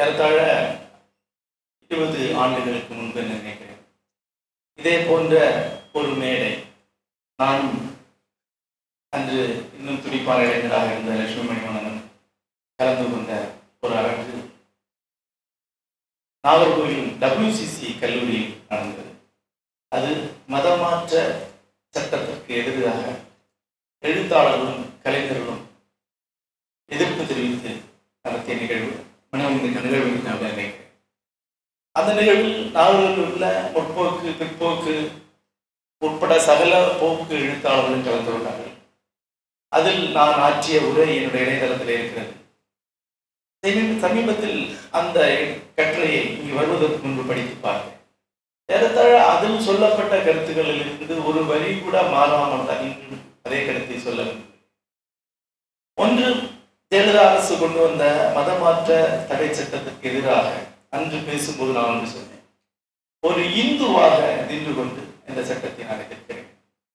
ஏறத்தாழ இருபது ஆண்டுகளுக்கு முன்பு நினைக்கிறேன். இதே போன்ற ஒரு மேடை நான் அன்று இன்னும் துடிப்பான இளைஞராக இருந்த லட்சுமி மணிவண்ணனும் கலந்து கொண்ட ஒரு அரங்கு நாகர்கோவில் டபிள்யூசிசி கல்லூரியில் நடந்தது. அது மதமாற்ற சட்டத்திற்கு எதிராக எழுத்தாளர்களும் கலைஞர்களும் எதிர்ப்பு தெரிவித்து நடத்திய நிகழ்வு மனம் இந்த நிகழ்வு நான் நினைக்கிறேன் அந்த நிகழ்வில் உள்ள முற்போக்கு பிற்போக்கு உட்பட சகல போக்கு எழுத்தாளர்களும் கலந்து கொண்டார்கள். அதில் நான் ஆற்றிய உரை என்னுடைய இணையதளத்தில் இருக்கிறது. சமீபத்தில் அந்த கட்டுரையை இங்கு வருவதற்கு முன்பு படித்து பார்த்தேன். ஏறத்தாழ அதில் சொல்லப்பட்ட கருத்துக்களில் இருந்து ஒரு வரி கூட மாறாமல் தான் அதே கருத்தை சொல்ல வேண்டும். ஒன்று ஜெயலலிதா அரசு கொண்டு வந்த மதமாற்ற தடை சட்டத்திற்கு எதிராக அன்று பேசும்போது நான் ஒன்று சொன்னேன். ஒரு இந்துவாக நின்று கொண்டு இந்த சட்டத்தை நான் எதிர்க்கிறேன்.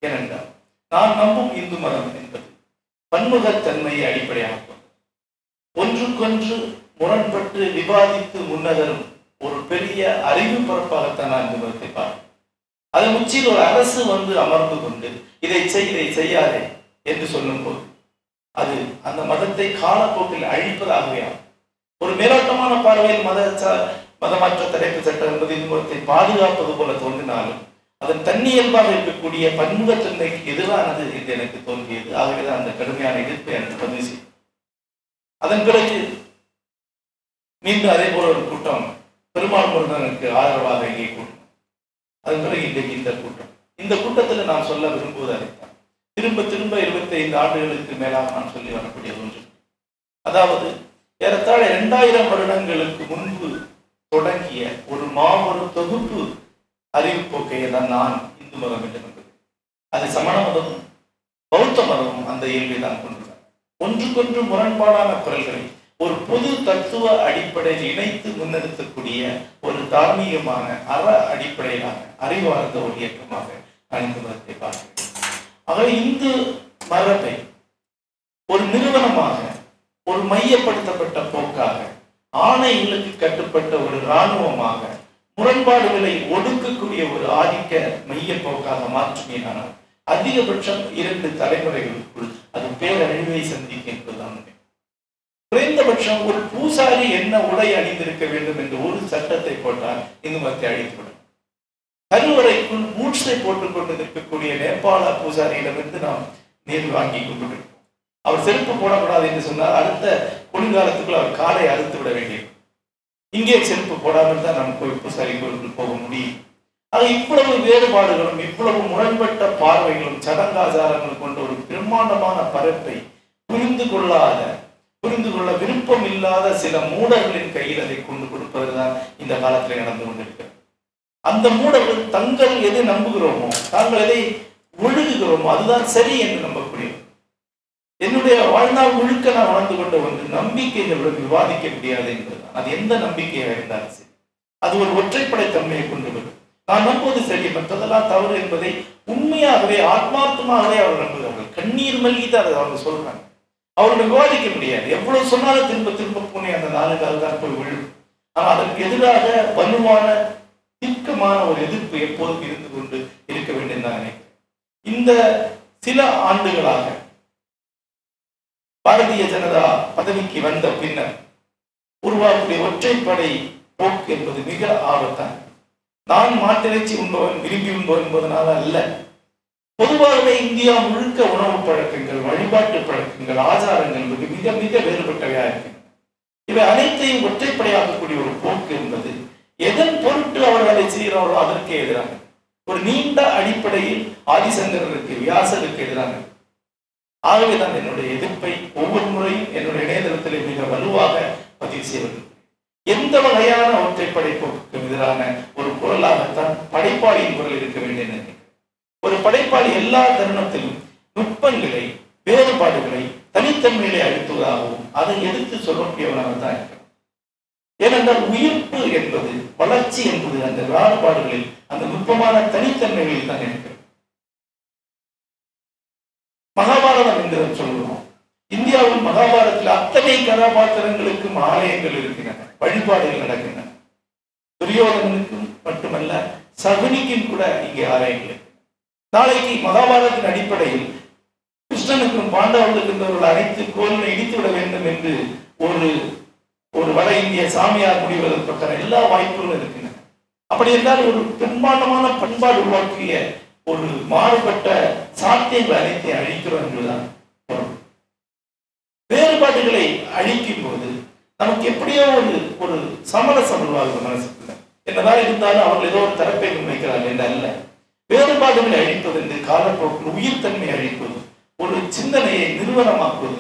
ஏனென்றால் நான் நம்பும் இந்து மதம் என்பது பன்முகத்தன்மையை அடிப்படையாக கொண்டது. ஒன்றுக்கொன்று முரண்பட்டு விவாதித்து முன்னகரும் ஒரு பெரிய அறிவு பரப்பாகத்தான் நான் இந்த மதத்தை பார்க்கிறேன். அதன் உச்சியில் ஒரு அரசு வந்து அமர்ந்து கொண்டு இதை செய் இதை செய்யாதே என்று சொல்லும்போது அது அந்த மதத்தை காலப்போக்கில் அழிப்பதாகவே ஆகும். ஒரு மேலோட்டமான பார்வையில் மத ச- மதமாற்ற தடைப்பு சட்டம் என்பது இந்த பாதுகாப்பது போல தோன்றினாலும் அதன் தன்னியல்பாக இருக்கக்கூடிய பன்முகத்தன்மைக்கு எதிரானது என்று எனக்கு தோன்றியது. ஆகவேதான் அந்த கடுமையான எதிர்ப்பை எனக்கு பதிவு செய்யும் அதன் பிறகு மீண்டும் அதே போல ஒரு கூட்டம் பெருமாள் முருகனுக்கு ஆதரவாக இங்கே கூட்டம். அதன் பிறகு இன்றைக்கு இந்த கூட்டம். இந்த கூட்டத்தில் நான் சொல்ல விரும்புவது அதைத்தான். திரும்ப திரும்ப இருபத்தி ஐந்து ஆண்டுகளுக்கு மேலாக நான் சொல்லி வரக்கூடிய ஒன்று. அதாவது ஏறத்தாழ இரண்டாயிரம் வருடங்களுக்கு முன்பு தொடங்கிய ஒரு மாபெரும் தொகுப்பு அறிவுப்போக்கையை தான் நான் இந்து மதம் என்று நம்புகிறேன். அது சமண மதமும் பௌத்த மதமும் அந்த இயல்பை தான் கொண்டுள்ளன ஒன்றுக்கொன்று முரண்பாடான குரல்களை ஒரு பொது தத்துவ அடிப்படையில் இணைத்து முன்னெடுக்கக்கூடிய ஒரு தார்மீகமான அற அடிப்படையிலான அறிவார்ந்த ஒரு இயக்கமாக நான் இந்து மதத்தை பார்க்கிறேன். ஆக இந்து மரபை ஒரு நிறுவனமாக மையப்படுத்தப்பட்ட போக்காக ஆணைகளுக்கு கட்டுப்பட்ட ஒரு இராணுவமாக முரண்பாடுகளை ஒடுக்கக்கூடிய ஒரு ஆதிக்க மைய போக்காக மாற்றுமேனானால் அதிகபட்சம் இரண்டு தலைமுறைகளுக்குள் அது பேரழிவை சந்திக்கும் என்பதுதான். குறைந்தபட்சம் ஒரு பூசாரி என்ன உடை அணிந்திருக்க வேண்டும் என்று ஒரு சட்டத்தை போட்டால் இந்து மதத்தை அழித்துவிடும் கருவறைக்குள் மூச்சை போட்டுக் கொண்டு நிற்கக்கூடிய நேபாள பூசாரியிடமிருந்து நாம் நீர் வாங்கி கொண்டு அவர் செருப்பு போடக்கூடாது என்று சொன்னால் அடுத்த குளிர்காலத்துக்குள் அவர் காலை அறுத்து விட வேண்டும். இங்கே செருப்பு போடாமல் தான் நாம் கோயில் பூசாரி கோயிலுக்குள் போக முடியும். ஆக இவ்வளவு வேறுபாடுகளும் இவ்வளவு முரண்பட்ட பார்வைகளும் சடங்காச்சாரங்கள் கொண்ட ஒரு பிரம்மாண்டமான பரப்பை புரிந்து கொள்ளாத புரிந்து கொள்ள விருப்பம் இல்லாத சில மூடர்களின் கையில் அதை கொண்டு கொடுப்பதுதான் இந்த காலத்தில் நடந்து கொண்டிருக்கு அந்த மூடர்கள் தங்கள் எதை நம்புகிறோமோ தாங்கள் எதை ஒழுகுகிறோமோ அதுதான் சரி என்று நம்பக்கூடியது. என்னுடைய வாழ்நாள் முழுக்க நான் வாழ்ந்து கொண்ட ஒன்று நம்பிக்கைகளுடன் விவாதிக்க முடியாது என்பதுதான் அது எந்த நம்பிக்கையாக இருந்தாலும் சரி. அது ஒரு ஒற்றைப்படை தன்மையை கொண்டு வரும். நான் நம்புவது சரி மற்றதெல்லாம் தவறு என்பதை உண்மையாகவே ஆத்மார்த்தமாகவே அவர் நம்புகிறார்கள். கண்ணீர் மல்கிட்டு தான் அதை அவங்க சொல்றாங்க. அவர்கள் விவாதிக்க முடியாது. எவ்வளவு சொன்னாலும் திரும்ப திரும்ப பூனை அந்த நாலு தான் போய் விழும். ஆனால் அதற்கு எதிராக வலுவான தீர்க்கமான ஒரு எதிர்ப்பு எப்போதும் இருந்து கொண்டு இருக்க வேண்டும் தானே நினைக்கிறேன். இந்த சில ஆண்டுகளாக பாரதிய ஜனதா பதவிக்கு வந்த பின்னர் உருவாக்கக்கூடிய ஒற்றைப்படை போக்கு என்பது மிக ஆபத்தான் நான் மாட்டிறைச்சி உண்பவன் விரும்பி உண்பவன் என்பதனால அல்ல. பொதுவாகவே இந்தியா முழுக்க உணவு பழக்கங்கள் வழிபாட்டு பழக்கங்கள் ஆச்சாரங்கள் என்பது மிக மிக வேறுபட்டவையா இருக்கின்றன. இவை அனைத்தையும் ஒற்றைப்படையாகக்கூடிய ஒரு போக்கு என்பது எதன் பொருட்டு அவர்கள் அதை செய்கிறார்களோ அதற்கே எதிராக ஒரு நீண்ட அடிப்படையில் ஆதிசங்கரருக்கு வியாசருக்கு எதிராக ஆகவேதான் என்னுடைய எதிர்ப்பை ஒவ்வொரு முறையும் என்னுடைய இணையதளத்திலே மிக வலுவாக பதிவு செய்வது எந்த வகையான ஒற்றை படைப்புக்கு எதிரான ஒரு குரலாகத்தான் படைப்பாளியின் குரல் இருக்க வேண்டும் ஒரு படைப்பாளி எல்லா தருணத்திலும் நுட்பங்களை வேறுபாடுகளை தனித்தன்மையிலே அழுத்துவதாகவும் அதை எதிர்த்து சொல்லக்கூடியவனாக தான் ஏனென்றால் உயிர்ப்பு என்பது வளர்ச்சி என்பது அந்த வேறுபாடுகளில் அந்த நுட்பமான தனித்தன்மைகளில் தான் இருக்கிறது மகாபாரதம் என்று இந்தியாவில் மகாபாரத்தில் அத்தனை கதாபாத்திரங்களுக்கும் ஆலயங்கள் இருக்கின்றன வழிபாடுகள் நடக்கின்றன. துரியோதனனுக்கும் மட்டுமல்ல சகுனிக்கும் கூட இங்கே ஆலயங்கள் நாளைக்கு மகாபாரதத்தின் அடிப்படையில் கிருஷ்ணனுக்கும் பாண்டவர்களுக்கும் இருந்தவர்கள் அனைத்து கோலினை இடித்து விட வேண்டும் என்று ஒரு ஒரு வட இந்திய சாமியார் முடிவதற்கான எல்லா வாய்ப்புகளும் இருக்கின்றன. அப்படி என்றால் ஒரு பெரும்பான்மையான பண்பாடு உருவாக்கிய ஒரு மாறுபட்ட சாத்தியங்கள் அனைத்தையும் அழிக்கிறோம் என்றுதான் வேறுபாடுகளை அழிக்கும் போது நமக்கு எப்படியோ ஒரு ஒரு சமரசம் உருவாகும் மனசுக்குள்ள. என்னதான் இருந்தாலும் அவர்கள் ஏதோ ஒரு தரப்பை முன்வைக்கிறார்கள் என்று அல்ல. வேறுபாடுகளை அழிப்பது என்று காலப்போக்கில் உயிர்த்தன்மை அழிப்பது ஒரு சிந்தனையை நிறுவனமாக்குவது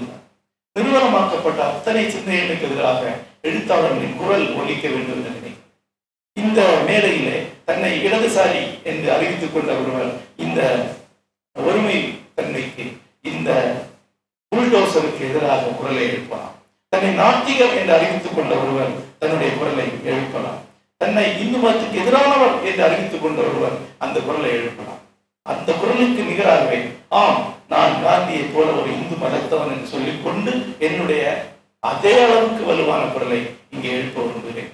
நிறுவனமாக்கப்பட்ட அத்தனை சிந்தனைகளுக்கு எதிராக எழுத்தாளர்களின் குரல் ஒலிக்க வேண்டும் என்று நினைக்கிறேன் இந்த மேடையிலே தன்னை இடதுசாரி என்று அறிவித்துக் கொண்ட ஒருவர் இந்த ஒருமை தன்மைக்கு இந்த புல்டோசருக்கு எதிராக குரலை எழுப்பலாம். தன்னை நாத்திகம் என்று அறிவித்துக் கொண்ட ஒருவர் தன்னுடைய குரலை எழுப்பலாம். தன்னை இந்து மதத்துக்கு எதிரானவர் என்று அறிவித்துக் கொண்ட ஒருவர் அந்த குரலை எழுப்பலாம். அந்த குரலுக்கு நிகராகவே ஆம் நான் காந்தியை போல ஒரு இந்து மதத்தவன் என்று சொல்லிக்கொண்டு என்னுடைய அதே அளவுக்கு வலுவான குரலை இங்கே எழுப்ப விரும்புகிறேன்.